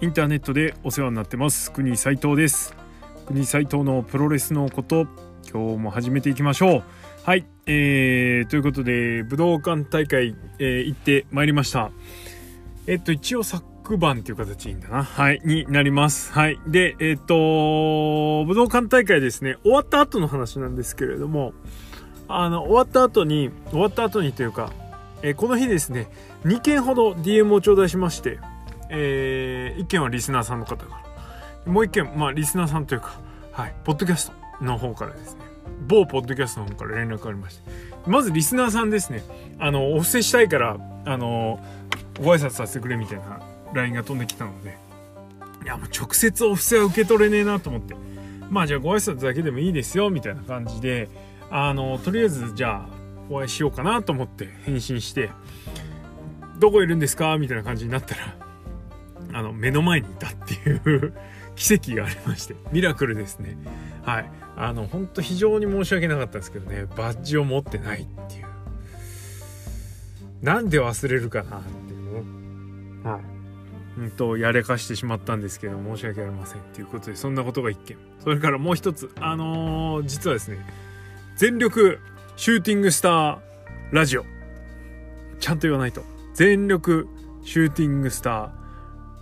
インターネットでお世話になってます。国斉藤です。国斉藤のプロレスのこと今日も始めていきましょう。はい、えー、ということで武道館大会、えー、行ってまいりました。えっと一応昨晩っていう形いいんだな。はいになります。はいでえっと武道館大会ですね。終わった後の話なんですけれどもあの終わった後に終わった後にというかえー、この日ですね2件ほど DM を頂戴しまして、えー、1件はリスナーさんの方から。もう1件まあリスナーさんというかはいポッドキャストの方からですね。某ポッドキャストの方から連絡がありまして。まずリスナーさんですね。あのお布施したいからあのご挨拶させてくれみたいな LINE が飛んできたので。いやもう直接お布施は受け取れねえなと思って。まあじゃあご挨拶だけでもいいですよみたいな感じであのとりあえずじゃあお会いしようかなと思って返信して「どこいるんですか?」みたいな感じになったらあの目の前にいたっていう 奇跡がありましてミラクルですね。はい。あの本当非常に申し訳なかったんですけどねバッジを持ってないっていう。なんで忘れるかなっていうのはい。うんとやれかしてしまったんですけど申し訳ありませんっていうことでそんなことが一件。それからもう一つあのー、実はですね全力シューティングスターラジオ。ちゃんと言わないと。全力シューティングスター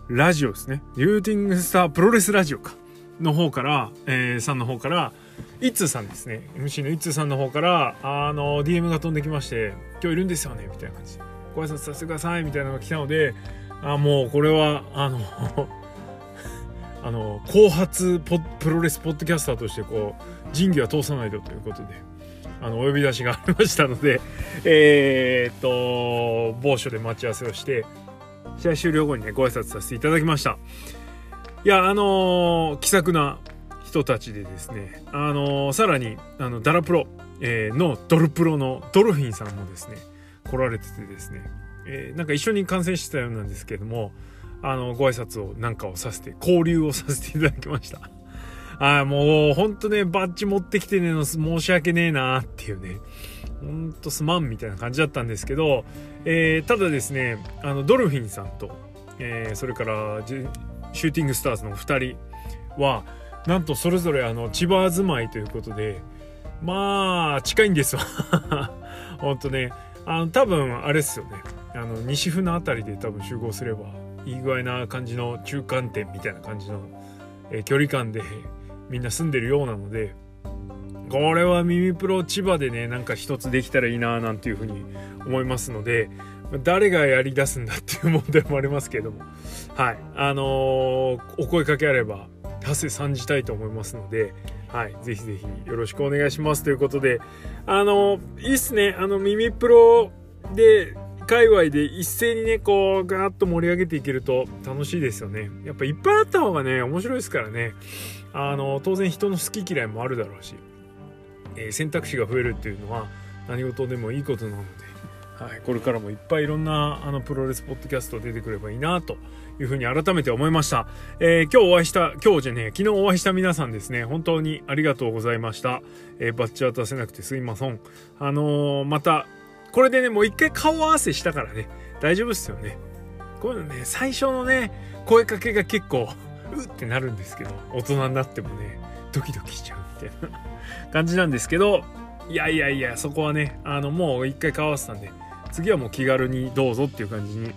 ラジオですね。シューティングスタープロレスラジオか。の方から、えー、さんの方から、一通さんですね。MC の一通さんの方から、あの、DM が飛んできまして、今日いるんですよね、みたいな感じで。ご挨拶させてください、みたいなのが来たので、あ、もうこれは、あの あの、後発ポプロレスポッドキャスターとして、こう、仁義は通さないとということで、あのお呼び出しがありましたので、えー、っと某所で待ち合わせをして試合終了後にねご挨拶させていただきました。いやあのー、気さくな人たちでですねあのー、さらにあのダラプロ、え、のドルプロのドルフィンさんもですね来られててですね、えー、なんか一緒に観戦してたようなんですけどもあのご挨拶をなんかをさせて交流をさせていただきました。あもうほんとね、バッジ持ってきてねの申し訳ねえなっていうね、ほんとすまんみたいな感じだったんですけど、えー、ただですね、あの、ドルフィンさんと、えー、それからシューティングスターズの2人は、なんとそれぞれあの、千葉住まいということで、まあ、近いんですわ。ほんとね、あの、多分、あれっすよね。あの、西船あたりで多分集合すれば、いい具合な感じの中間点みたいな感じの、えー、距離感で、みんな住んでるようなのでこれは耳プロ千葉でねなんか一つできたらいいななんていうふうに思いますので誰がやりだすんだっていう問題もありますけれども。はい。あのー、お声かけあれば達成参じたいと思いますのではい、ぜひぜひよろしくお願いします。ということであのいいっすね。あの耳プロで界隈で一斉にねこうガーッと盛り上げていけると楽しいですよね。やっぱいっぱいあった方がね面白いですからね。あの当然人の好き嫌いもあるだろうし、えー、選択肢が増えるっていうのは何事でもいいことなので、はい、これからもいっぱいいろんなあのプロレスポッドキャスト出てくればいいなというふうに改めて思いました、えー、今日お会いした今日じゃね昨日お会いした皆さんですね本当にありがとうございました、えー、バッチ渡せなくてすいません。あのー、またこれでねもう一回顔合わせしたからね大丈夫っすよね。こういうのね最初のね声かけが結構うってなるんですけど大人になってもねドキドキしちゃうみたいな感じなんですけどいやいやいやそこはねあのもう一回交わせたんで次はもう気軽にどうぞっていう感じに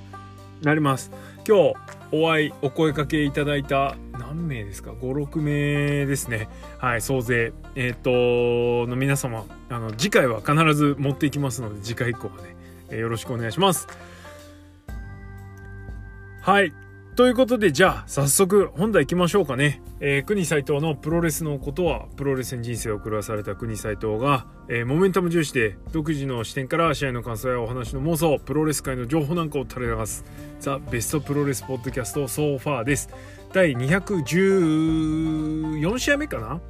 なります。今日お会いお声かけいただいた何名ですか？56名ですね。はい総勢。えっ、ー、との皆様あの次回は必ず持っていきますので次回以降はね、えー、よろしくお願いします。はい。ということで、じゃあ、早速、本題行きましょうかね。えー、国斎藤のプロレスのことは、プロレスに人生を狂わされた国斎藤が、えー、モメンタム重視で、独自の視点から試合の感想やお話の妄想、プロレス界の情報なんかを垂れ流す、 The Best プロレスポッドキャスト So Far です。第214試合目かな？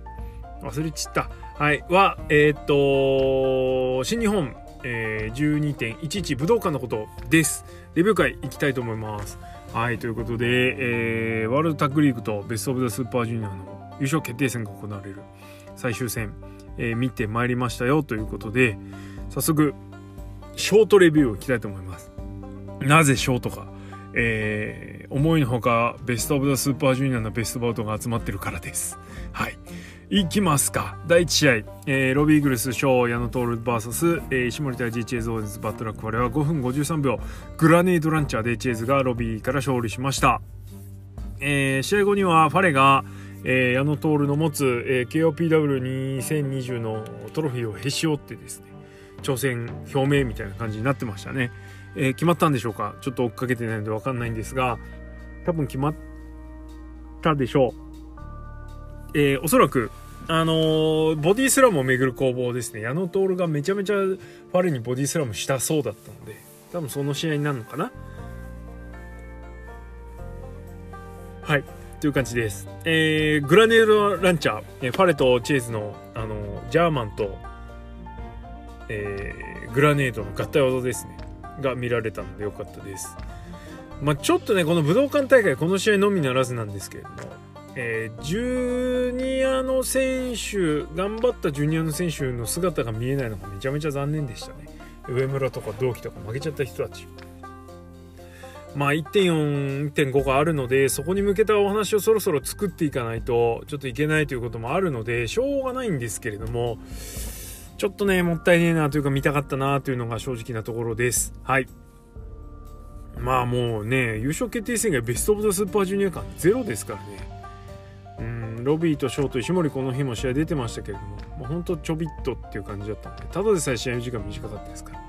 忘れちった。はい。は、えー、っと、新日本、えー、12.11武道館のことです。レビュー会行きたいと思います。はい、ということで、えー、ワールドタッグリーグとベスト・オブ・ザ・スーパージュニアの優勝決定戦が行われる最終戦、えー、見てまいりましたよということで、早速、ショートレビューをいきたいと思います。なぜショートか。えー、思いのほかベストオブザスーパージュニアのベストバウトが集まってるからです。はい。いきますか。第1試合、えー、ロビーイーグルス、ショー、矢野徹 VS、えー、石森対 G チェーズオーデンズバットラックあれは5分53秒、グラネードランチャーでチェーズがロビーから勝利しました。えー、試合後にはファレが、えー、矢野徹の持つ、えー、KOPW2020 のトロフィーをへし折ってですね、挑戦表明みたいな感じになってましたね。えー、決まったんでしょうか？ちょっと追っかけてないのでわかんないんですが、多分決まったでしょう。えー、おそらく、あのー、ボディスラムをめぐる攻防ですね。矢野徹がめちゃめちゃファレにボディスラムしたそうだったので多分その試合になるのかな。はいという感じです、えー、グラネードランチャー、えー、ファレとチェーズの、あのー、ジャーマンと、えー、グラネードの合体技ですね。が見られたのでよかったです。まあちょっとねこの武道館大会この試合のみならずなんですけれどもえー、ジュニアの選手頑張ったジュニアの選手の姿が見えないのがめちゃめちゃ残念でしたね。上村とか同期とか負けちゃった人たち。まあ1.41.5があるのでそこに向けたお話をそろそろ作っていかないとちょっといけないということもあるのでしょうがないんですけれどもちょっとねもったいねえなというか見たかったなというのが正直なところです。はい。まあもうね優勝決定戦がベスト・オブ・ザ・スーパージュニア感ゼロですからね。ロビーとショート石森この日も試合出てましたけれども、まあ、ほんとちょびっとっていう感じだったのでただでさえ試合時間短かったですから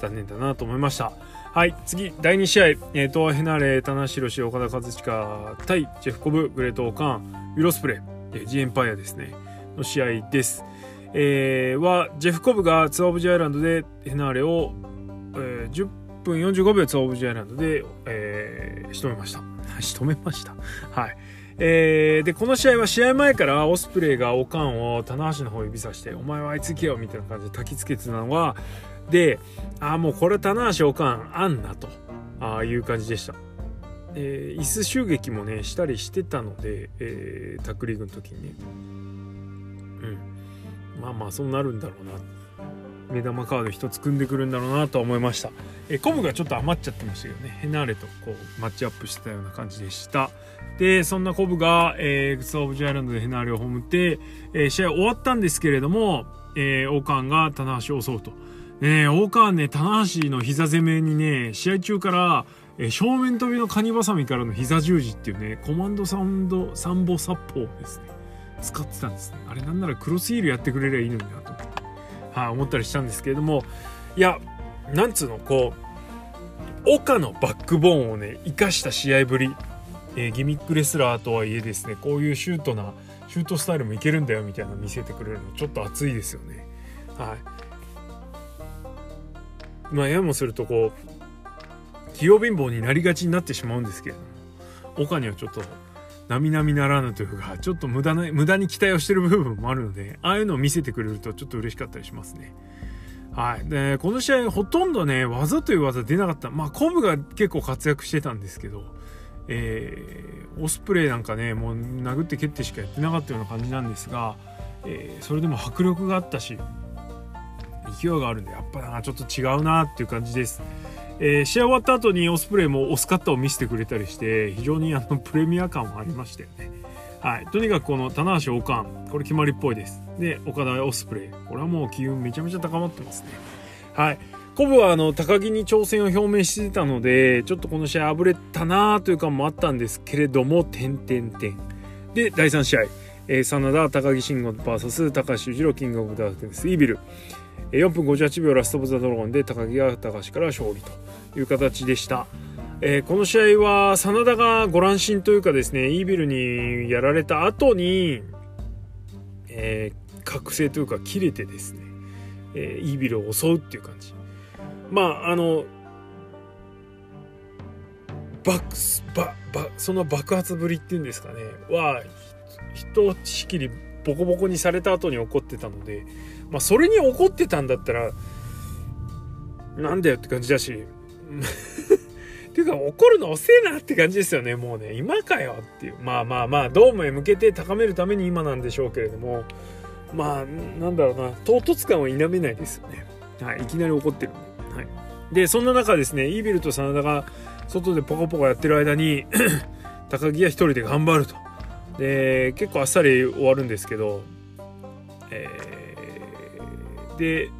残念だなと思いました。はい次第2試合、えー、トアヘナレ棚橋宏岡田和親対ジェフコブグレートオカンウロスプレイ、え、ジエンパイアですねの試合です。えー、はジェフコブがツアーオブジアイランドでヘナーレを、えー、10分45秒ツアーオブジアイランドで、えー、仕留めました。仕留めました。はい。えー、で、この試合は試合前からオスプレイがオカンを棚橋の方指さして、お前はあいつ行けよみたいな感じで焚きつけてたのは、で、ああ、もうこれ棚橋オカンあんなとあいう感じでした。えー、椅子襲撃もね、したりしてたので、えー、タックリーグの時にね。うん。まあまあ、そうなるんだろうな。目玉カード1つ組んでくるんだろうなと思いました。えコブがちょっと余っちゃってましたけどね、ヘナーレとこうマッチアップしてたような感じでした。で、そんなコブが、えー、グッズ・オブ・ジャイランドでヘナーレを葬って、えー、試合終わったんですけれども、えー、オーカーンが棚橋を襲うと。ね、オーカーンね、棚橋の膝攻めにね、試合中から、えー、正面飛びのカニバサミからの膝十字っていうね、コマンドサウンド、サンボ殺法ですね。使ってたんですね。あれなんならクロスヒールやってくれりゃいいのになと思って、は、あ、思ったりしたんですけれども、いや、なんつうの、こう、岡のバックボーンをね、生かした試合ぶりえー、ギミックレスラーとはいえですねこういうシュートなシュートスタイルもいけるんだよみたいなの見せてくれるのちょっと熱いですよね。はい。まあやもするとこう器用貧乏になりがちになってしまうんですけれども岡にはちょっと並々ならぬというかちょっと無駄な無駄に期待をしてる部分もあるのでああいうのを見せてくれるとちょっと嬉しかったりしますね。はい。で、この試合ほとんどね、技という技出なかった。まあ、コブが結構活躍してたんですけど、えー、オスプレイなんかねもう殴って蹴ってしかやってなかったような感じなんですが、えー、それでも迫力があったし勢いがあるんでやっぱなちょっと違うなっていう感じです。えー、試合終わった後にオスプレイもオスカットを見せてくれたりして非常にあのプレミア感もありましたよね。はい、とにかくこの棚橋オカンこれ決まりっぽいです。で岡田オスプレイ。これはもう機運めちゃめちゃ高まってますね。はい。コブはあの高木に挑戦を表明してたのでちょっとこの試合あぶれたなという感もあったんですけれども点点点で第3試合、えー、真田高木慎吾 VS 高橋修二郎キングオブダークネスイービル。4分58秒ラストオブザドラゴンで高木が高橋から勝利という形でした、えー、この試合は真田がご乱心というかですねイービルにやられた後に、えー、覚醒というか切れてですね、えー、イービルを襲うっていう感じ。まああの爆ばばその爆発ぶりっていうんですかねはひとしきりボコボコにされた後に怒ってたので、まあ、それに怒ってたんだったらなんだよって感じだしていうか怒るの遅えなって感じですよね。もうね今かよっていう。まあまあまあドームへ向けて高めるために今なんでしょうけれども。まあなんだろうな。唐突感を否めないですよね。はい。いきなり怒ってる。はい、でそんな中ですねイービルと真田が外でポコポコやってる間に 高木が一人で頑張ると。で結構あっさり終わるんですけど、えー、で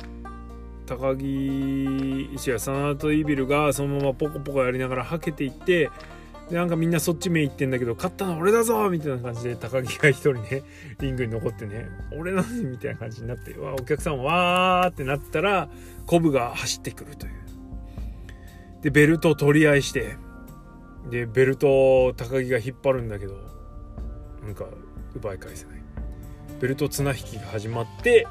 高木石やサナトイビルがそのままポコポコやりながらはけていってでなんかみんなそっち目いってんだけど勝ったの俺だぞみたいな感じで高木が一人ねリングに残ってね俺なのみたいな感じになってわお客さんわーってなったらコブが走ってくるという。でベルトを取り合いしてでベルトを高木が引っ張るんだけどなんか奪い返せない。ベルト綱引きが始まって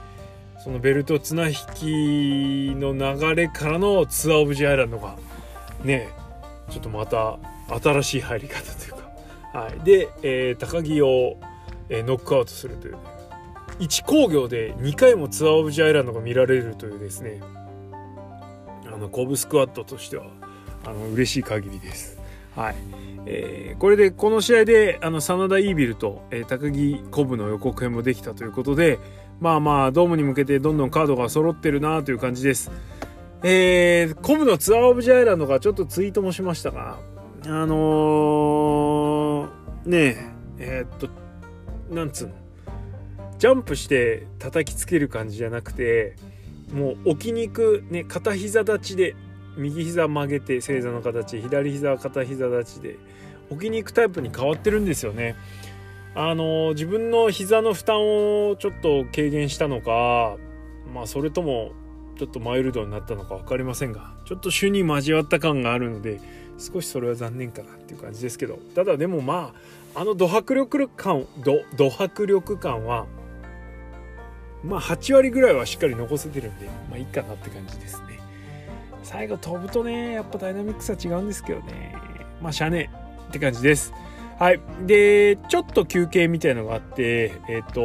そのベルト綱引きの流れからのツアーオブジアイランドがねちょっとまた新しい入り方というか、はい、で、えー、高木を、えー、ノックアウトするという、ね、1工業で2回もツアーオブジアイランドが見られるというですね。あのコブスクワットとしてはあの嬉しい限りです。はい。えー、これでこの試合であの真田イービルと、えー、高木コブの予告編もできたということでまあまあドームに向けてどんどんカードが揃ってるなという感じです。えー、コブのツアーオブジャイランドがちょっとツイートもしましたがあのー、ねええー、っとなんつうの？ジャンプして叩きつける感じじゃなくてもう置きに行く、ね、片膝立ちで右膝曲げて正座の形左膝は片膝立ちで置きに行くタイプに変わってるんですよね。あの自分の膝の負担をちょっと軽減したのかまあそれともちょっとマイルドになったのか分かりませんがちょっと種に交わった感があるので少しそれは残念かなっていう感じですけど。ただでもまああのド迫力感ド迫力感はまあ8割ぐらいはしっかり残せてるんでまあいいかなって感じですね。最後飛ぶとねやっぱダイナミックさ違うんですけどね。まあしゃねって感じです。はい。でちょっと休憩みたいのがあってえっ、ー、と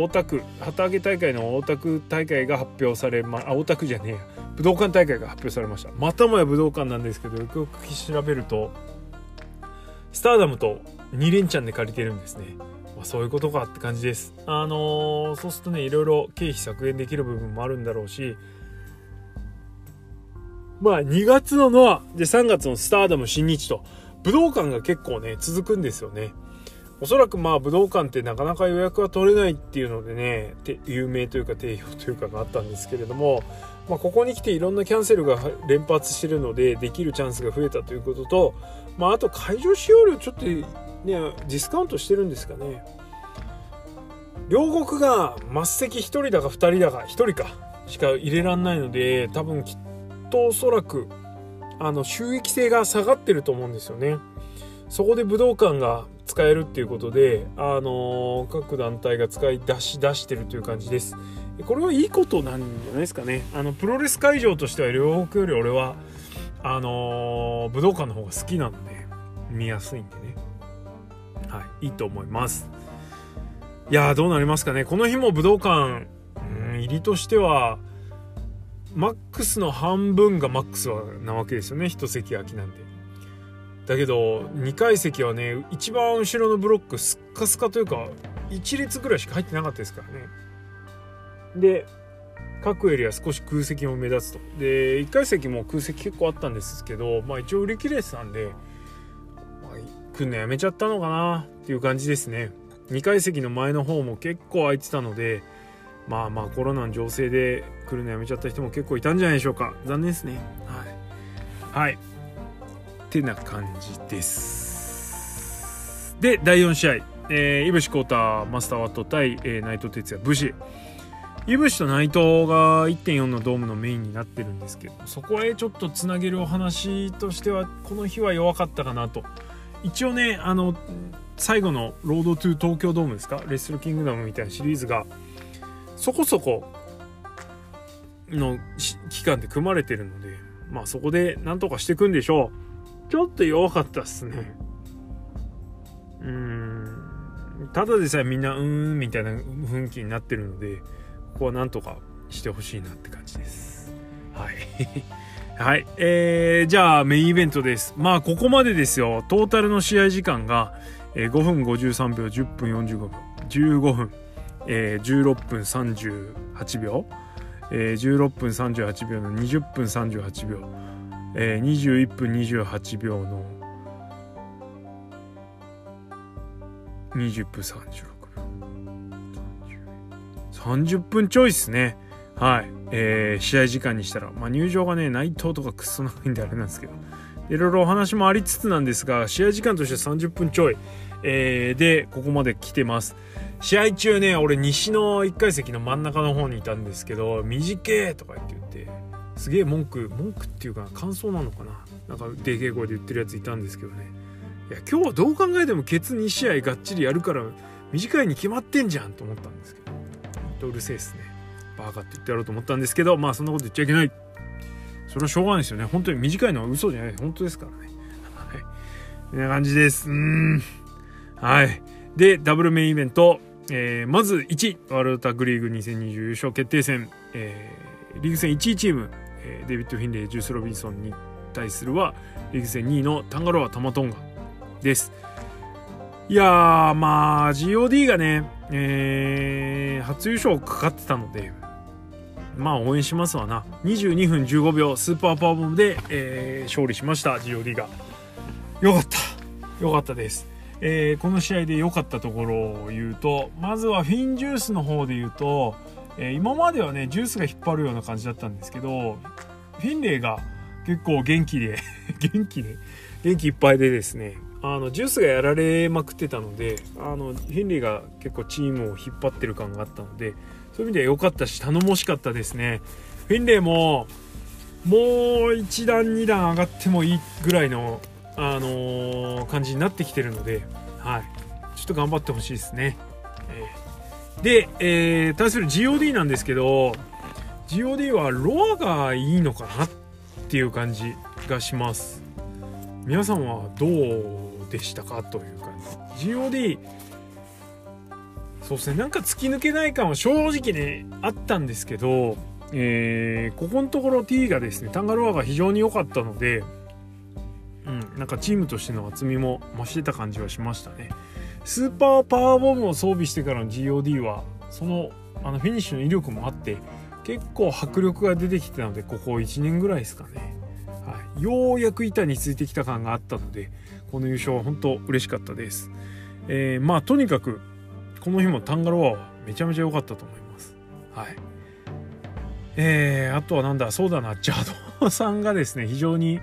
大田区旗揚げ大会の大田区大会が発表されまあ大田区じゃねえや。武道館大会が発表されました。またもや武道館なんですけどよくよく調べるとスターダムと2連チャンで借りてるんですね、まあ、そういうことかって感じです。あのー、そうするとねいろいろ経費削減できる部分もあるんだろうしまあ2月のノアで3月のスターダム新日と武道館が結構ね続くんですよね。おそらくまあ武道館ってなかなか予約が取れないっていうのでね有名というか定評というかがあったんですけれどもまあ、ここに来ていろんなキャンセルが連発してるのでできるチャンスが増えたということと、まあ、あと会場使用料ちょっとねディスカウントしてるんですかね。両国が末席1人だか2人だか1人かしか入れらんないので多分きっとおそらくあの収益性が下がってると思うんですよね。そこで武道館が使えるっていうことで、あのー、各団体が使い出し出してるという感じです。これはいいことなんじゃないですかね。あのプロレス会場としては両国より俺はあのー、武道館の方が好きなので見やすいんでね。はいいいと思います。いやどうなりますかね。この日も武道館、うん、入りとしてはマックスの半分がマックスなわけですよね。一席空きなんでだけど2階席はね一番後ろのブロックスッカスカというか1列ぐらいしか入ってなかったですからね。で各エリア少し空席も目立つと。で1階席も空席結構あったんですけどまあ一応売り切れてたんで、まあ、来るのやめちゃったのかなっていう感じですね。2階席の前の方も結構空いてたのでまあまあコロナの情勢で来るのやめちゃった人も結構いたんじゃないでしょうか。残念ですね。はい。はい。ってな感じです。で第4試合。えー、いぶしコータマスターワット対、えー、内藤哲也武士井伏と内藤が1.4のドームのメインになってるんですけどそこへちょっとつなげるお話としてはこの日は弱かったかなと。一応ねあの最後のロードトゥ東京ドームですか？レッスルキングダムみたいなシリーズがそこそこの期間で組まれてるのでまあそこでなんとかしていくんでしょうちょっと弱かったっすねうんただでさえみんなうーんみたいな雰囲気になってるのでここはなんとかしてほしいなって感じです。はい。はい。えー、じゃあメインイベントです。まあここまでですよ。トータルの試合時間が、えー、5分53秒、10分45秒、15分、えー、16分38秒、えー、16分38秒の20分38秒。えー、21分28秒の20分36秒30分ちょいっすね。はい。えー、試合時間にしたら、まあ、入場がね内藤とかくっそ長いんであれなんですけど。いろいろお話もありつつなんですが試合時間として30分ちょい、えー、でここまで来てます。試合中ね俺西の1階席の真ん中の方にいたんですけど「短え!」とか言って言ってすげえ文句文句っていうか感想なのかな。なんかでけえ声で言ってるやついたんですけどね。いや今日はどう考えてもケツ2試合がっちりやるから短いに決まってんじゃんと思ったんですけど。とうるせえっすね。バカって言ってやろうと思ったんですけどまあそんなこと言っちゃいけない。それはしょうがないですよね。本当に短いのは嘘じゃない。本当ですからね。はい。こんな感じです。うん。はい。でダブルメインイベント。えー、まず1ワールドタッグリーグ2020優勝決定戦、えー、リーグ戦1位チーム、えー、デビッド・フィンレイジュース・ロビンソンに対するはリーグ戦2位のタンガロア・タマトンガです。いやーまあ GOD がね、えー、初優勝かかってたのでまあ応援しますわな。22分15秒スーパーパワーボムで、えー、勝利しました GOD が。よかった。よかったです。えー、この試合で良かったところを言うとまずはフィンジュースの方で言うと、えー、今まではねジュースが引っ張るような感じだったんですけどフィンレイが結構元気で 元気で元気いっぱいでですねあのジュースがやられまくってたのであのフィンレイが結構チームを引っ張ってる感があったのでそういう意味では良かったし頼もしかったですね。フィンレイももう1段2段上がってもいいぐらいのあのー、感じになってきてるので、はい、ちょっと頑張ってほしいですね。えー、で、えー、対する GOD なんですけど GOD はロアがいいのかなっていう感じがします。皆さんはどうでしたかという感じ。GOD そうですねなんか突き抜けない感は正直ねあったんですけど、えー、ここのところ T がですねタンガロアが非常に良かったので、なんかチームとしての厚みも増してた感じはしましたね。スーパーパワーボムを装備してからの GOD はそのあのフィニッシュの威力もあって結構迫力が出てきてたのでここ1年ぐらいですかね、はい、ようやく板についてきた感があったのでこの優勝は本当嬉しかったです、えー、まあとにかくこの日もタンガロアはめちゃめちゃ良かったと思います。はい。えー、あとはなんだそうだなジャドさんがですね非常に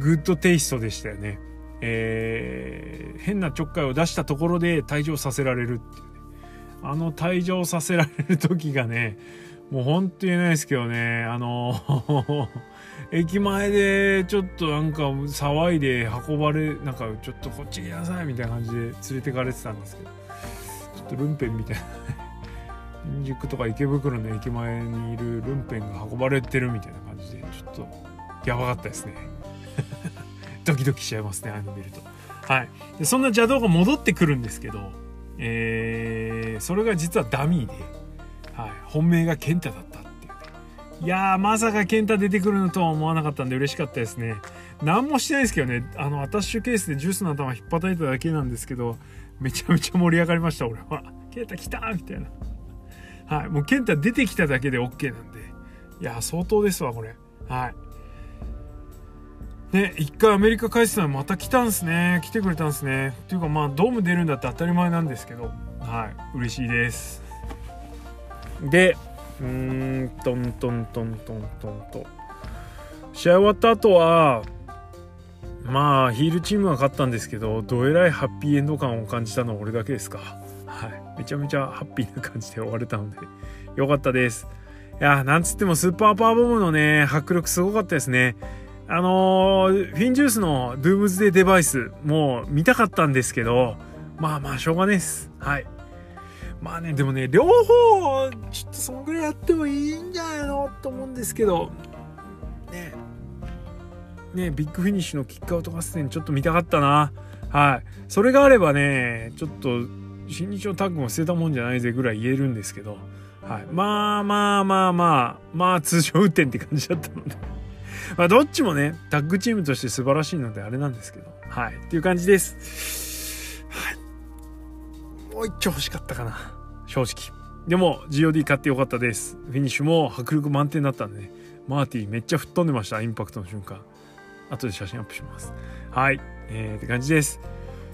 グッドテイストでしたよね。えー、変なちょっかいを出したところで退場させられるっていうね。あの退場させられる時がね、もうほんと言えないですけどね、あの 駅前でちょっとなんか騒いで運ばれ、なんかちょっとこっち来なさいみたいな感じで連れてかれてたんですけど、ちょっとルンペンみたいな 新宿とか池袋の駅前にいるルンペンが運ばれてるみたいな感じで、ちょっとやばかったですね。ドキドキしちゃいますねああいうの見ると。はい、でそんな邪道が戻ってくるんですけど、えー、それが実はダミーで、はい、本命が健太だったっていう。いやーまさか健太出てくるのとは思わなかったんで嬉しかったですね。何もしてないですけどね。あのアタッシュケースでジュースの頭引っ叩いただけなんですけどめちゃめちゃ盛り上がりました俺は。健太来たみたいな。はい。もう健太出てきただけで OK なんで。いや相当ですわこれ。はい。ね、一回アメリカ帰ってたらまた来たんすね。来てくれたんすね。っていうかまあドーム出るんだって当たり前なんですけど、はい、嬉しいです。で、うーん、トントントントントンと。試合終わった後は、まあヒールチームは勝ったんですけど、どえらいハッピーエンド感を感じたのは俺だけですか。はい。めちゃめちゃハッピーな感じで終われたので、よかったです。いや、なんつってもスーパーパワーボムのね、迫力すごかったですね。あのー、フィンジュースのドゥームズデーデバイス、もう見たかったんですけど、まあまあ、しょうがないです。はい。まあね、でもね、両方、ちょっとそのぐらいやってもいいんじゃないのと思うんですけど、ね、ね、ビッグフィニッシュのキックアウト合戦ちょっと見たかったな。はい。それがあればね、ちょっと、新日のタッグも捨てたもんじゃないぜぐらい言えるんですけど、はい。まあまあまあまあ、まあ通常運転って感じだったのでまあ、どっちもね、タッグチームとして素晴らしいのであれなんですけど。はい。っていう感じです。はい。もう一丁欲しかったかな。正直。でも、GOD 買ってよかったです。フィニッシュも迫力満点だったんでね。マーティめっちゃ吹っ飛んでました。インパクトの瞬間。後で写真アップしますはいえー、って感じです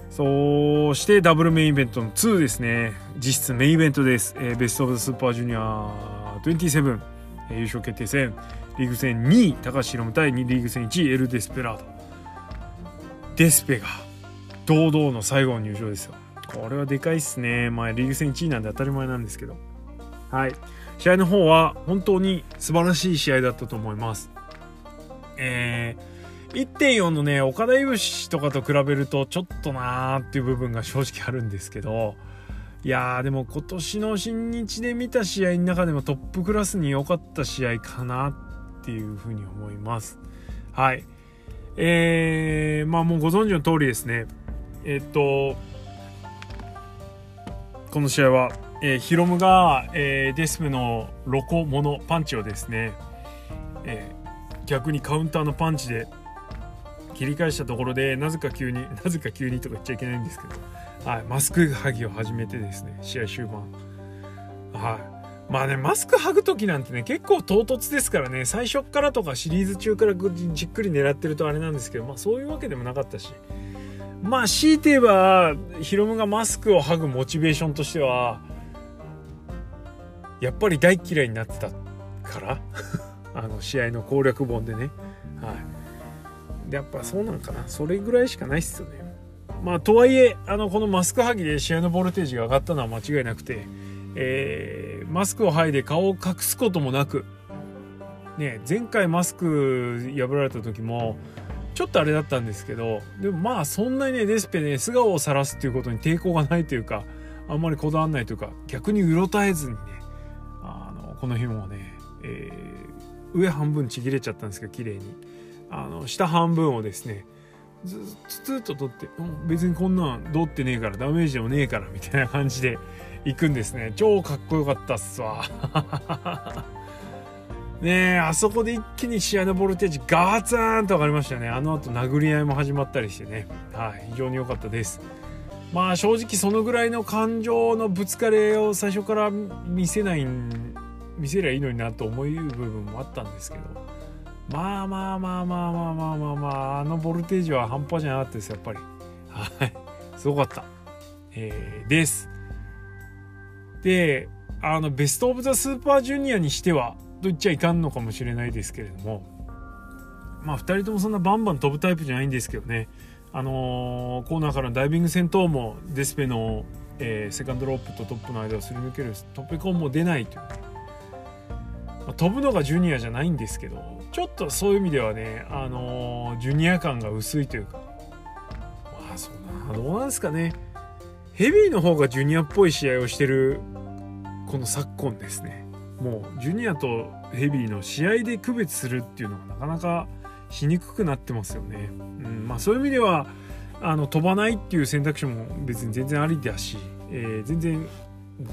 そしてダブルメインイベントの2ですね実質メインイベントです、えー、ベストオブスーパージュニア27、えー、優勝決定戦リーグ戦2位高橋宏夢対リーグ戦1位エル・デスペラード。デスペが堂々の最後の入場ですよ。これはでかいっすね。まあリーグ戦1位なんで当たり前なんですけど。はい。試合の方は本当に素晴らしい試合だったと思います。えー1.4のね岡田いぶしとかと比べるとちょっとなーっていう部分が正直あるんですけどいやーでも今年の新日で見た試合の中でもトップクラスに良かった試合かなっていうふうに思います。はい。えー、まあもうご存知の通りですね。えっとこの試合は、えー、ヒロムが、えー、デスペのロコモノパンチをですね、えー、逆にカウンターのパンチで切り返したところでなぜか急に なぜか急にとか言っちゃいけないんですけど、はい、マスク剥ぎを始めてですね試合終盤。はい。まあねマスク剥ぐ時なんてね結構唐突ですからね。最初からとかシリーズ中からじっくり狙ってるとあれなんですけどまあそういうわけでもなかったし。まあ強いて言えばヒロムがマスクを剥ぐモチベーションとしてはやっぱり大嫌いになってたから。あの試合の攻略本でね。はい。やっぱそうなんかな。それぐらいしかないっすよね。まあとはいえあのこのマスク剥ぎで試合のボルテージが上がったのは間違いなくて、えー、マスクを剥いで顔を隠すこともなくね前回マスク破られた時もちょっとあれだったんですけどでもまあそんなにねデスペね素顔を晒すっていうことに抵抗がないというかあんまりこだわんないというか逆にうろたえずにねあのこの日もね、えー、上半分ちぎれちゃったんですけど綺麗に。あの下半分をですねずっと取って、う、別にこんなんどってねえからダメージもねえからみたいな感じで行くんですね。超かっこよかったっすわ。ねえあそこで一気に試合のボルテージガツンと上がりましたね。あの後殴り合いも始まったりしてね。はい非常に良かったです。まあ正直そのぐらいの感情のぶつかりを最初から見せない見せりゃいいのになと思う部分もあったんですけど。まあまあまあまあまあまあまあまああのボルテージは半端じゃなかったですやっぱり。はいすごかった。えー、です。であのベスト・オブ・ザ・スーパージュニアにしてはと言っちゃいかんのかもしれないですけれども。まあ2人ともそんなバンバン飛ぶタイプじゃないんですけどね。あのー、コーナーからのダイビング戦闘もデスペの、えー、セカンドロープとトップの間をすり抜けるトップコンも出ないという、まあ、飛ぶのがジュニアじゃないんですけどちょっとそういう意味ではね、あのー、ジュニア感が薄いというか、まあそうな、どうなんですかね。ヘビーの方がジュニアっぽい試合をしてる、この昨今ですね。もう、ジュニアとヘビーの試合で区別するっていうのがなかなかしにくくなってますよね。うん、まあそういう意味では、あの、飛ばないっていう選択肢も別に全然ありだし、えー、全然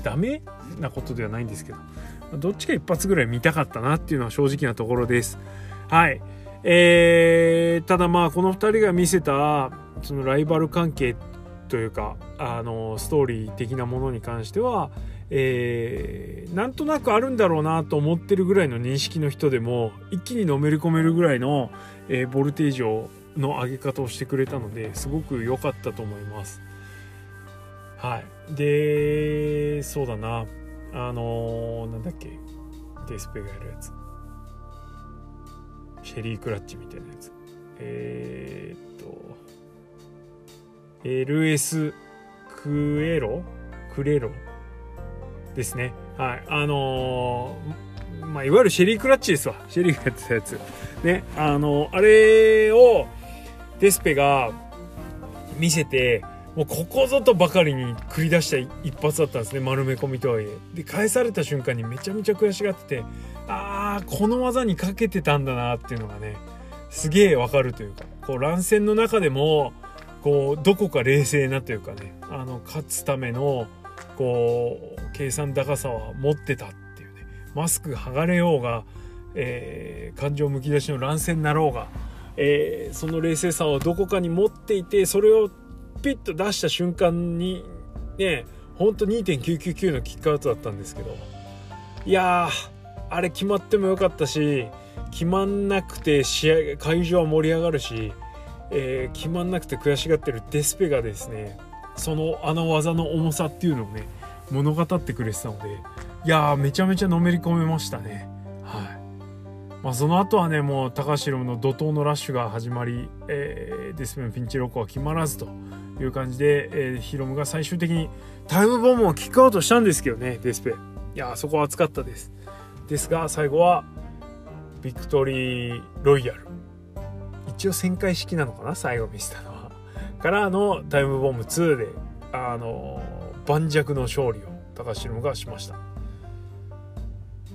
ダメなことではないんですけど、どっちか一発ぐらい見たかったなっていうのは正直なところです。はい。えー、ただまあこの2人が見せたそのライバル関係というかあのストーリー的なものに関しては、えー、なんとなくあるんだろうなと思ってるぐらいの認識の人でも一気にのめり込めるぐらいの、えー、ボルテージをの上げ方をしてくれたのですごく良かったと思います。はい、でそうだな。あのー、なんだっけ。デスペがやるやつ。シェリークラッチみたいなやつ。えー、っと LS クエロ？クレロ？ですね。はい。あのー、まあいわゆるシェリークラッチですわ。シェリーがやってたやつ。ね。あのー、あれをデスペが見せてもうここぞとばかりに繰り出した一発だったんですね。丸め込みとはいえ。で返された瞬間にめちゃめちゃ悔しがっててああこの技にかけてたんだなっていうのがねすげえわかるというかこう乱戦の中でもこうどこか冷静なというかねあの勝つためのこう計算高さは持ってたっていうね。マスク剥がれようが、えー、感情むき出しの乱戦になろうが、えー、その冷静さをどこかに持っていてそれをピッと出した瞬間にねほんと2.999のキックアウトだったんですけど。いやあれ決まってもよかったし決まんなくて試合会場は盛り上がるし、えー、決まんなくて悔しがってるデスペがですね。そのあの技の重さっていうのをね物語ってくれてたのでいやーめちゃめちゃのめり込めましたね。はい。まあ、その後はねもう高橋宏の怒涛のラッシュが始まり、えー、デスペのピンチロックは決まらずという感じで、えー、ヒロムが最終的にタイムボムをキックアウトしたんですけどねデスペいやそこは熱かったです。ですが最後はビクトリーロイヤル。一応旋回式なのかな？最後見せたのは。からのタイムボム2であの盤石の勝利を高橋がしました。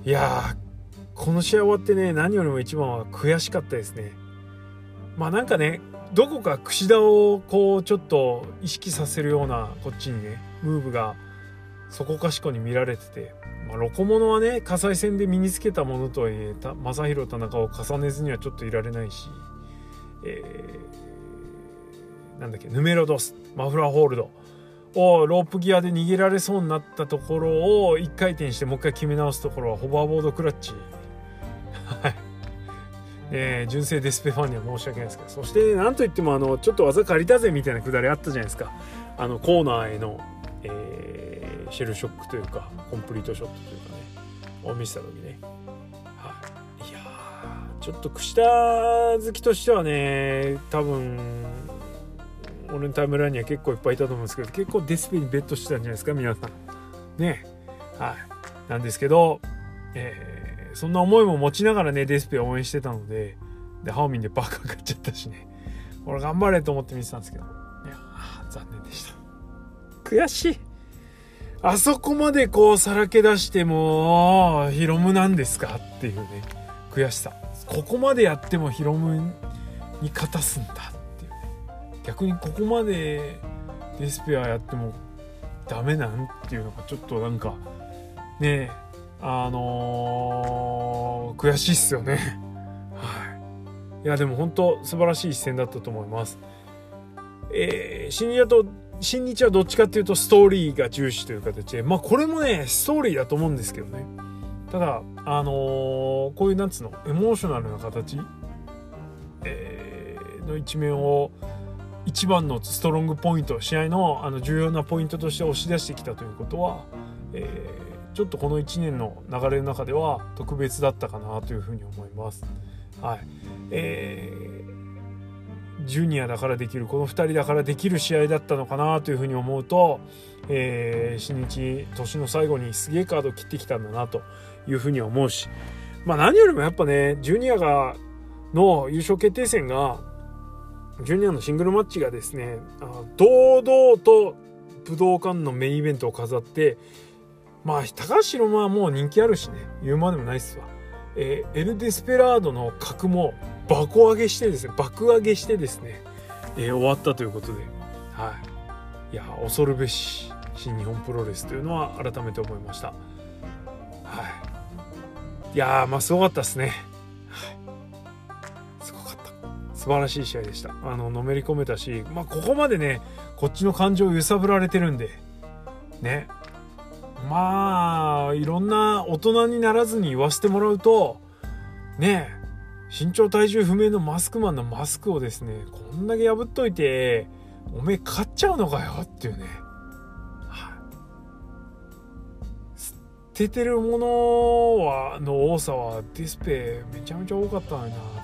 いやこの試合終わってね何よりも一番は悔しかったですね。まあなんかねどこか櫛田をこうちょっと意識させるようなこっちにねムーブがそこかしこに見られてて、まあ、ロコモノはね火災戦で身につけたものとはいえ正弘田中を重ねずにはちょっといられないし、えー、なんだっけヌメロドスマフラーホールド。をロープギアで逃げられそうになったところを1回転してもう一回決め直すところはホバーボードクラッチ。はい。えー、純正デスペファンには申し訳ないですけど。そして何といってもあのちょっと技借りたぜみたいなくだりあったじゃないですか。あのコーナーへの、えー、シェルショックというかコンプリートショットというかね。を見せた時ね、はい、いやちょっと串田好きとしてはね多分俺のタイムラインには結構いっぱいいたと思うんですけど結構デスペにベットしてたんじゃないですか皆さんねはいなんですけどえーそんな思いも持ちながらね、デスペを応援してたので、で、ハオミンでバカかっちゃったしね。俺頑張れと思って見てたんですけど。いや、残念でした。悔しい。あそこまでこうさらけ出しても、ヒロムなんですかっていうね、悔しさ。ここまでやってもヒロムに勝たすんだ。逆にここまでデスペアやってもダメなんっていうのがちょっとなんか、ね、あのー、悔しいっすよね。はい。いや、でも本当素晴らしい一戦だったと思います。えー、新日と、新日はどっちかっていうとストーリーが重視という形で、まあこれもね、ストーリーだと思うんですけどね。ただ、あのー、こういうなんつうの、エモーショナルな形、えー、の一面を、一番のストロングポイント、試合のあの重要なポイントとして押し出してきたということは、えーちょっとこの1年の流れの中では特別だったかなというふうに思います。はいえー、ジュニアだからできるこの2人だからできる試合だったのかなというふうに思うと、えー、新日年の最後にすげえカード切ってきたんだなというふうに思うし、まあ、何よりもやっぱねジュニアがの優勝決定戦がジュニアのシングルマッチがですね堂々と武道館のメインイベントを飾ってまあ高橋ロはもう人気あるしね。言うまでもないっすわ、えー、エル・デスペラードの格も爆上げしてですね爆上げしてですね、えー、終わったということで。はい。いや恐るべし新日本プロレスというのは改めて思いました。はい。いやまあすごかったですね。素晴らしい試合でした。あののめり込めたしまあここまでねこっちの感情を揺さぶられてるんでね。まあいろんな大人にならずに言わせてもらうとね。身長体重不明のマスクマンのマスクをですねこんだけ破っといておめえ買っちゃうのかよっていうね、はい、捨ててるものはの多さはディスペめちゃめちゃ多かったのにな。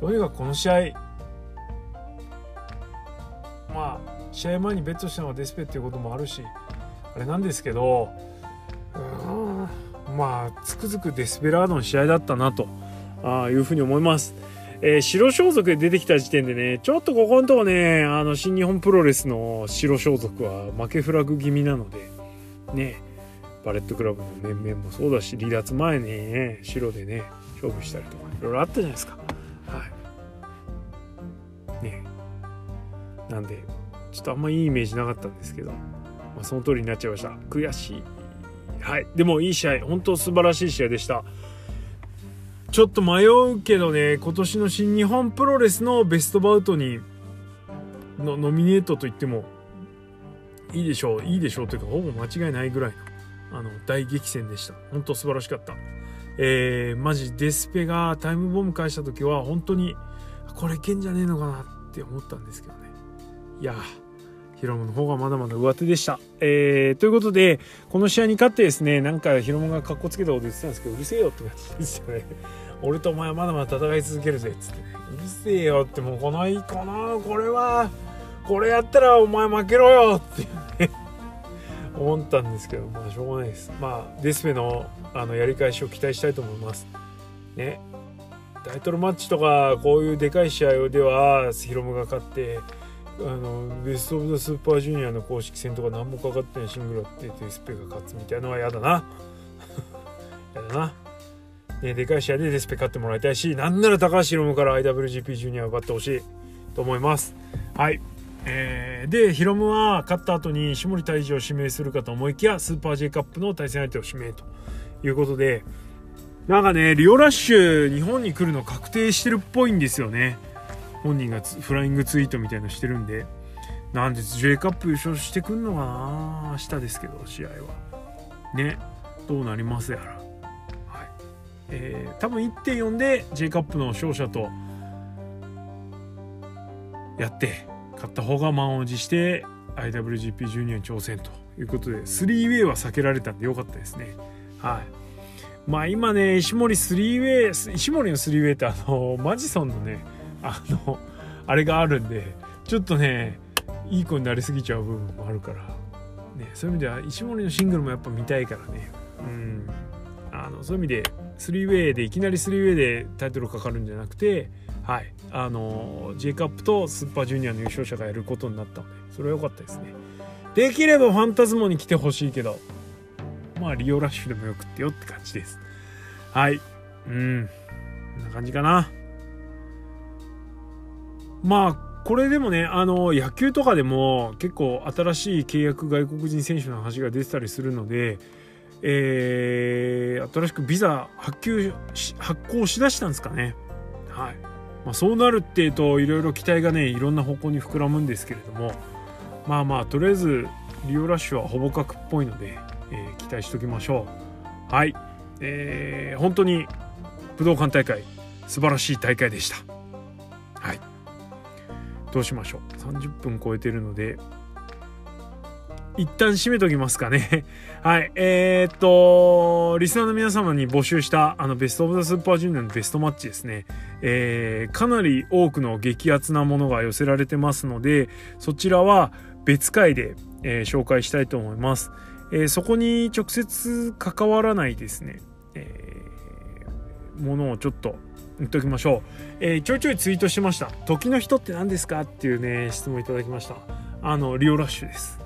とにかくこの試合まあ試合前にベットしたのはデスペっていうこともあるしあれなんですけどうんまあつくづくデスペラードの試合だったなとあいうふうに思います。えー、白装束で出てきた時点でね、ちょっとここのとこね、あの、新日本プロレスの白装束は負けフラグ気味なので、ね、バレットクラブの面々もそうだし、離脱前にね、白でね、勝負したりとか、いろいろあったじゃないですか。ね。なんで、ちょっとあんまいいイメージなかったんですけど、まあ、その通りになっちゃいました。悔しい。はい。でもいい試合。本当素晴らしい試合でした。ちょっと迷うけどね今年の新日本プロレスのベストバウトにのノミネートと言ってもいいでしょう。いいでしょうというかほぼ間違いないぐらいのあの大激戦でした。本当素晴らしかった。えー、マジデスペがタイムボム返した時は本当にこれいけんじゃねえのかなって思ったんですけどねいやヒロムの方がまだまだ上手でした。えー、ということで、この試合に勝ってですね、なんかヒロムがかっこつけたこと言ってたんですけど、うるせえよって感じですよね。俺とお前はまだまだ戦い続けるぜ、っつってね。うるせえよってもうこのいいかな、これは、これやったらお前負けろよって、思ったんですけど、まあしょうがないです。まあ、デスペのあのやり返しを期待したいと思います。ね。タイトルマッチとかこういうでかい試合ではヒロムが勝ってあのベスト・オブ・ザ・スーパージュニアの公式戦とか何もかかってないシングルってデスペが勝つみたいなのは嫌だな。嫌だな、ね、でかい試合でデスペ勝ってもらいたいしなんなら高橋ヒロムから IWGP ジュニアを奪ってほしいと思います。はい。えー、でヒロムは勝った後に下森大治を指名するかと思いきやスーパー J カップの対戦相手を指名ということでなんかねリオラッシュ日本に来るの確定してるっぽいんですよね。本人がフライングツイートみたいのしてるんで。なんで J カップ優勝してくんのかな明日ですけど試合は。ねどうなりますやら。はい。えー、多分1.4で J カップの勝者とやって勝った方が満を持して IWGP ジュニアに挑戦ということで 3way は避けられたんでよかったですね。はい。まあ今ね石森 3way 石森の 3way ってあのマジソンのねあのあれがあるんでちょっとねいい子になりすぎちゃう部分もあるから、ね、そういう意味では石森のシングルもやっぱ見たいからね。うん。あのそういう意味で 3way でいきなり 3way でタイトルかかるんじゃなくてはい。あの J カップとスーパージュニアの優勝者がやることになったのでそれは良かったですね。できればファンタズモに来てほしいけど。まあリオラッシュでもよくってよって感じです。はい。うん。こんな感じかな。まあこれでもねあの野球とかでも結構新しい契約外国人選手の話が出てたりするので、えー、新しくビザ発給発行しだしたんですかね。はい。まあ、そうなるっていうといろいろ期待がねいろんな方向に膨らむんですけれどもまあまあとりあえずリオラッシュはほぼ角っぽいので、え、期待しておきましょう。はい、えー、本当に武道館大会素晴らしい大会でした。はい。どうしましょう。30分超えてるので一旦締めときますかね。はい。えー、っとリスナーの皆様に募集したあのベスト・オブ・ザ・スーパージュニアのベストマッチですね、えー、かなり多くの激アツなものが寄せられてますのでそちらは別回で、えー、紹介したいと思います、えー、そこに直接関わらないですね、えー、ものをちょっと言っておきましょう、えー、ちょいちょいツイートしました「時の人って何ですか?」っていうね質問いただきました。あのリオラッシュです。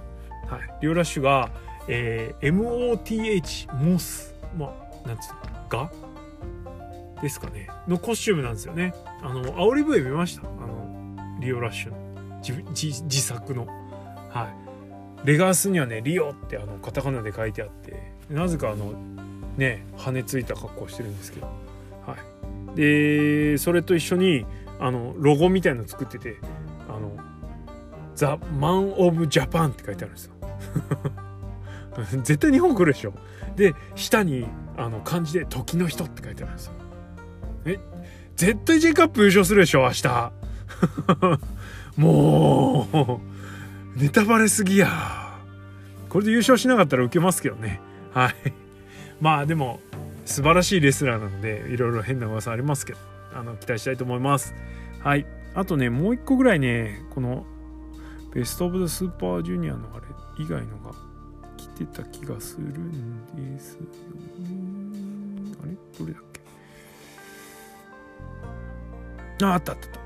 はい。リオラッシュが、えー、MOTH モス。まあなんつうの？が？ですかね。のコスチュームなんですよね。あの煽り笛見ました？あのリオラッシュの。自自作の。はい。レガースにはね「リオ」ってあのカタカナで書いてあってなぜかあのね羽ついた格好してるんですけど。はい。でそれと一緒にあのロゴみたいの作ってて「あのザ・マン・オブ・ジャパン」って書いてあるんですよ。絶対日本来るでしょ。で下にあの漢字で「時の人」って書いてあるんですよ。え絶対 J カップ優勝するでしょ明日。もう。ネタバレすぎや。これで優勝しなかったら受けますけどね。はい。まあでも素晴らしいレスラーなのでいろいろ変な噂ありますけどあの期待したいと思います。はい。あとねもう一個ぐらいねこのベスト・オブ・ザ・スーパージュニアのあれ以外のが来てた気がするんですよね。あれ？どれだっけ？ああったあったあった。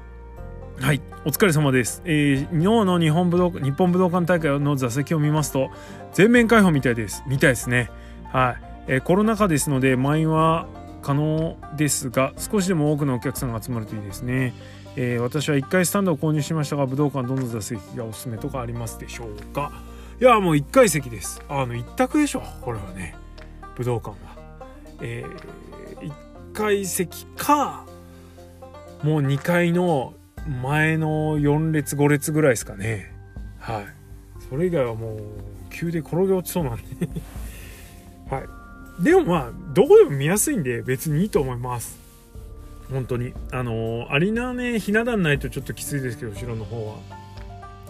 はい。お疲れ様です、えー、日本の日本武道日本武道館大会の座席を見ますと全面開放みたいです。みたいですね。はい。えコロナ禍ですので満員は可能ですが少しでも多くのお客さんが集まるといいですね、えー、私は1回スタンドを購入しましたが武道館どの座席がおすすめとかありますでしょうか。いやもう1階席です。あの一択でしょこれはね。武道館はえー、1階席かもう2階の前の4列5列ぐらいですかね。はい。それ以外はもう急で転げ落ちそうなんで。はい。でもまあどこでも見やすいんで別にいいと思います。本当に。あのアリーナねひな壇ないとちょっときついですけど後ろの方は。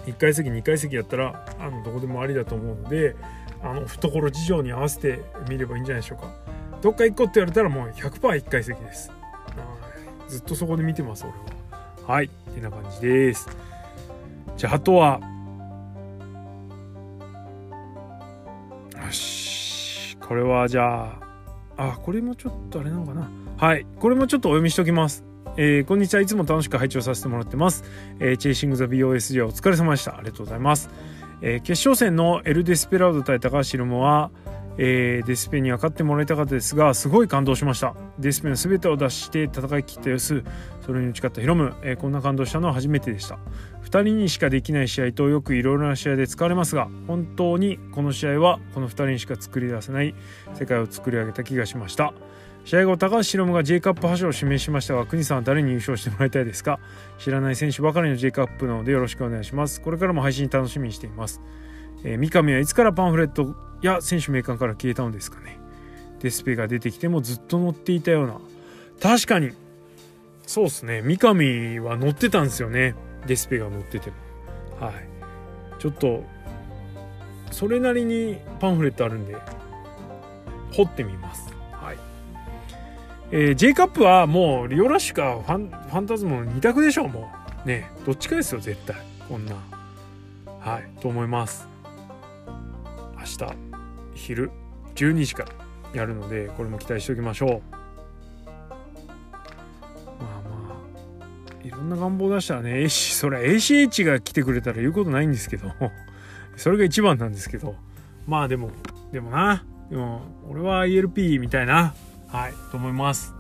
1階席2階席やったらあのどこでもありだと思うのであの懐事情に合わせて見ればいいんじゃないでしょうか。どっか行こうって言われたらもう 100%1 階席です。ずっとそこで見てます俺は。はい。てな感じです。じゃああとはよし。これはじゃああこれもちょっとあれなのかな。はい。これもちょっとお読みしときます。えー、こんにちは。いつも楽しく拝聴させてもらってます、えー、チェイシング・ザ・ BOSJ お疲れ様でした。ありがとうございます、えー、決勝戦のエル・デスペラード対高橋ロはえー、デスペには勝ってもらいたかったですがすごい感動しました。デスペの全てを出して戦い切った様子それに打ち勝ったヒロム、えー、こんな感動したのは初めてでした。2人にしかできない試合とよくいろいろな試合で使われますが本当にこの試合はこの2人にしか作り出せない世界を作り上げた気がしました。試合後高橋宏夢が J カップ覇者を指名しましたが国さんは誰に優勝してもらいたいですか？知らない選手ばかりの J カップなのでよろしくお願いします。これからも配信楽しみにしています。えー、三上はいつからパンフレットいや選手名鑑から消えたのですかね。デスペが出てきてもずっと乗っていたような。確かに。そうっすね。三上は乗ってたんですよね。デスペが乗ってても。はい。ちょっとそれなりにパンフレットあるんで掘ってみます。はい。えー、J カップはもうリオラッシュかファンファンタズムの2択でしょう。もう。ね。どっちかですよ絶対。こんな。はい。と思います。明日。昼12時からやるのでこれも期待しておきましょう。まあまあいろんな願望出したらね AC それ ACH が来てくれたら言うことないんですけど それが一番なんですけど。まあでもでもなでも俺は ELP みたいなはいと思います。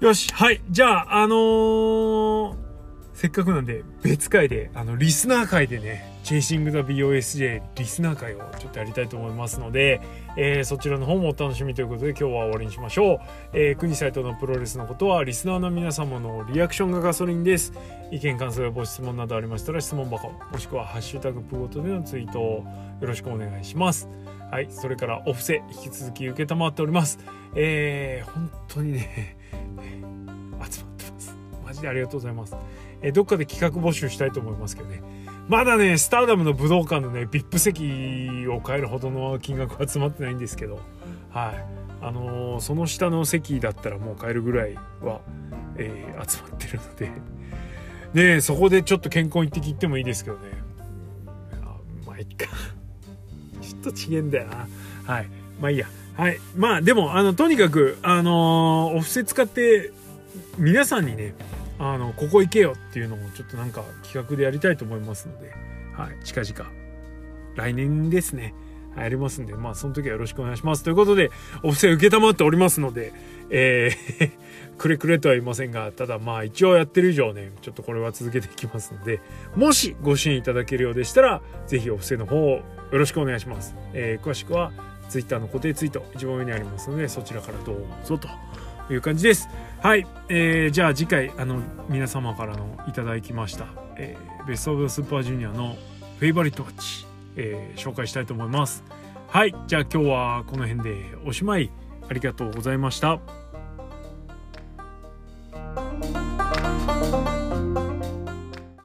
よしはいじゃああのー、せっかくなんで別回であのリスナー会でねチェイシング・ザ・ BOSJ リスナー会をちょっとやりたいと思いますので、えー、そちらの方もお楽しみということで今日は終わりにしましょう、えー、国サイトのプロレスのことはリスナーの皆様のリアクションがガソリンです。意見感想やご質問などありましたら質問箱もしくはハッシュタグプごとでのツイートをよろしくお願いします。はいそれからお布施引き続き受けたまっております。えー、本当にね 集まってます。マジでありがとうございます。えー、どっかで企画募集したいと思いますけどね。まだねスターダムの武道館のね VIP 席を買えるほどの金額は集まってないんですけど。はい。あのー、その下の席だったらもう買えるぐらいは、えー、集まってるので。ねそこでちょっと健康一滴行ってもいいですけどね。あまあいっか。ちょっとちげんだよな。はい。まあいいや。はい。まあでもあのとにかくあのー、お布施使って皆さんにねあのここ行けよっていうのもちょっとなんか企画でやりたいと思いますので、はい、近々。来年ですね。やりますんでまあその時はよろしくお願いしますということでお布施承っておりますのでえー くれくれとは言いませんがただまあ一応やってる以上ねちょっとこれは続けていきますのでもしご支援いただけるようでしたら是非お布施の方をよろしくお願いします、えー、詳しくは Twitter の固定ツイート一番上にありますのでそちらからどうぞと。いう感じです。はい、えー、じゃあ次回あの皆様からのいただきました、えー、ベスト・オブ・スーパージュニアのフェイバリットウォッチ、えー、紹介したいと思います。はい。じゃあ今日はこの辺でおしまい。ありがとうございました。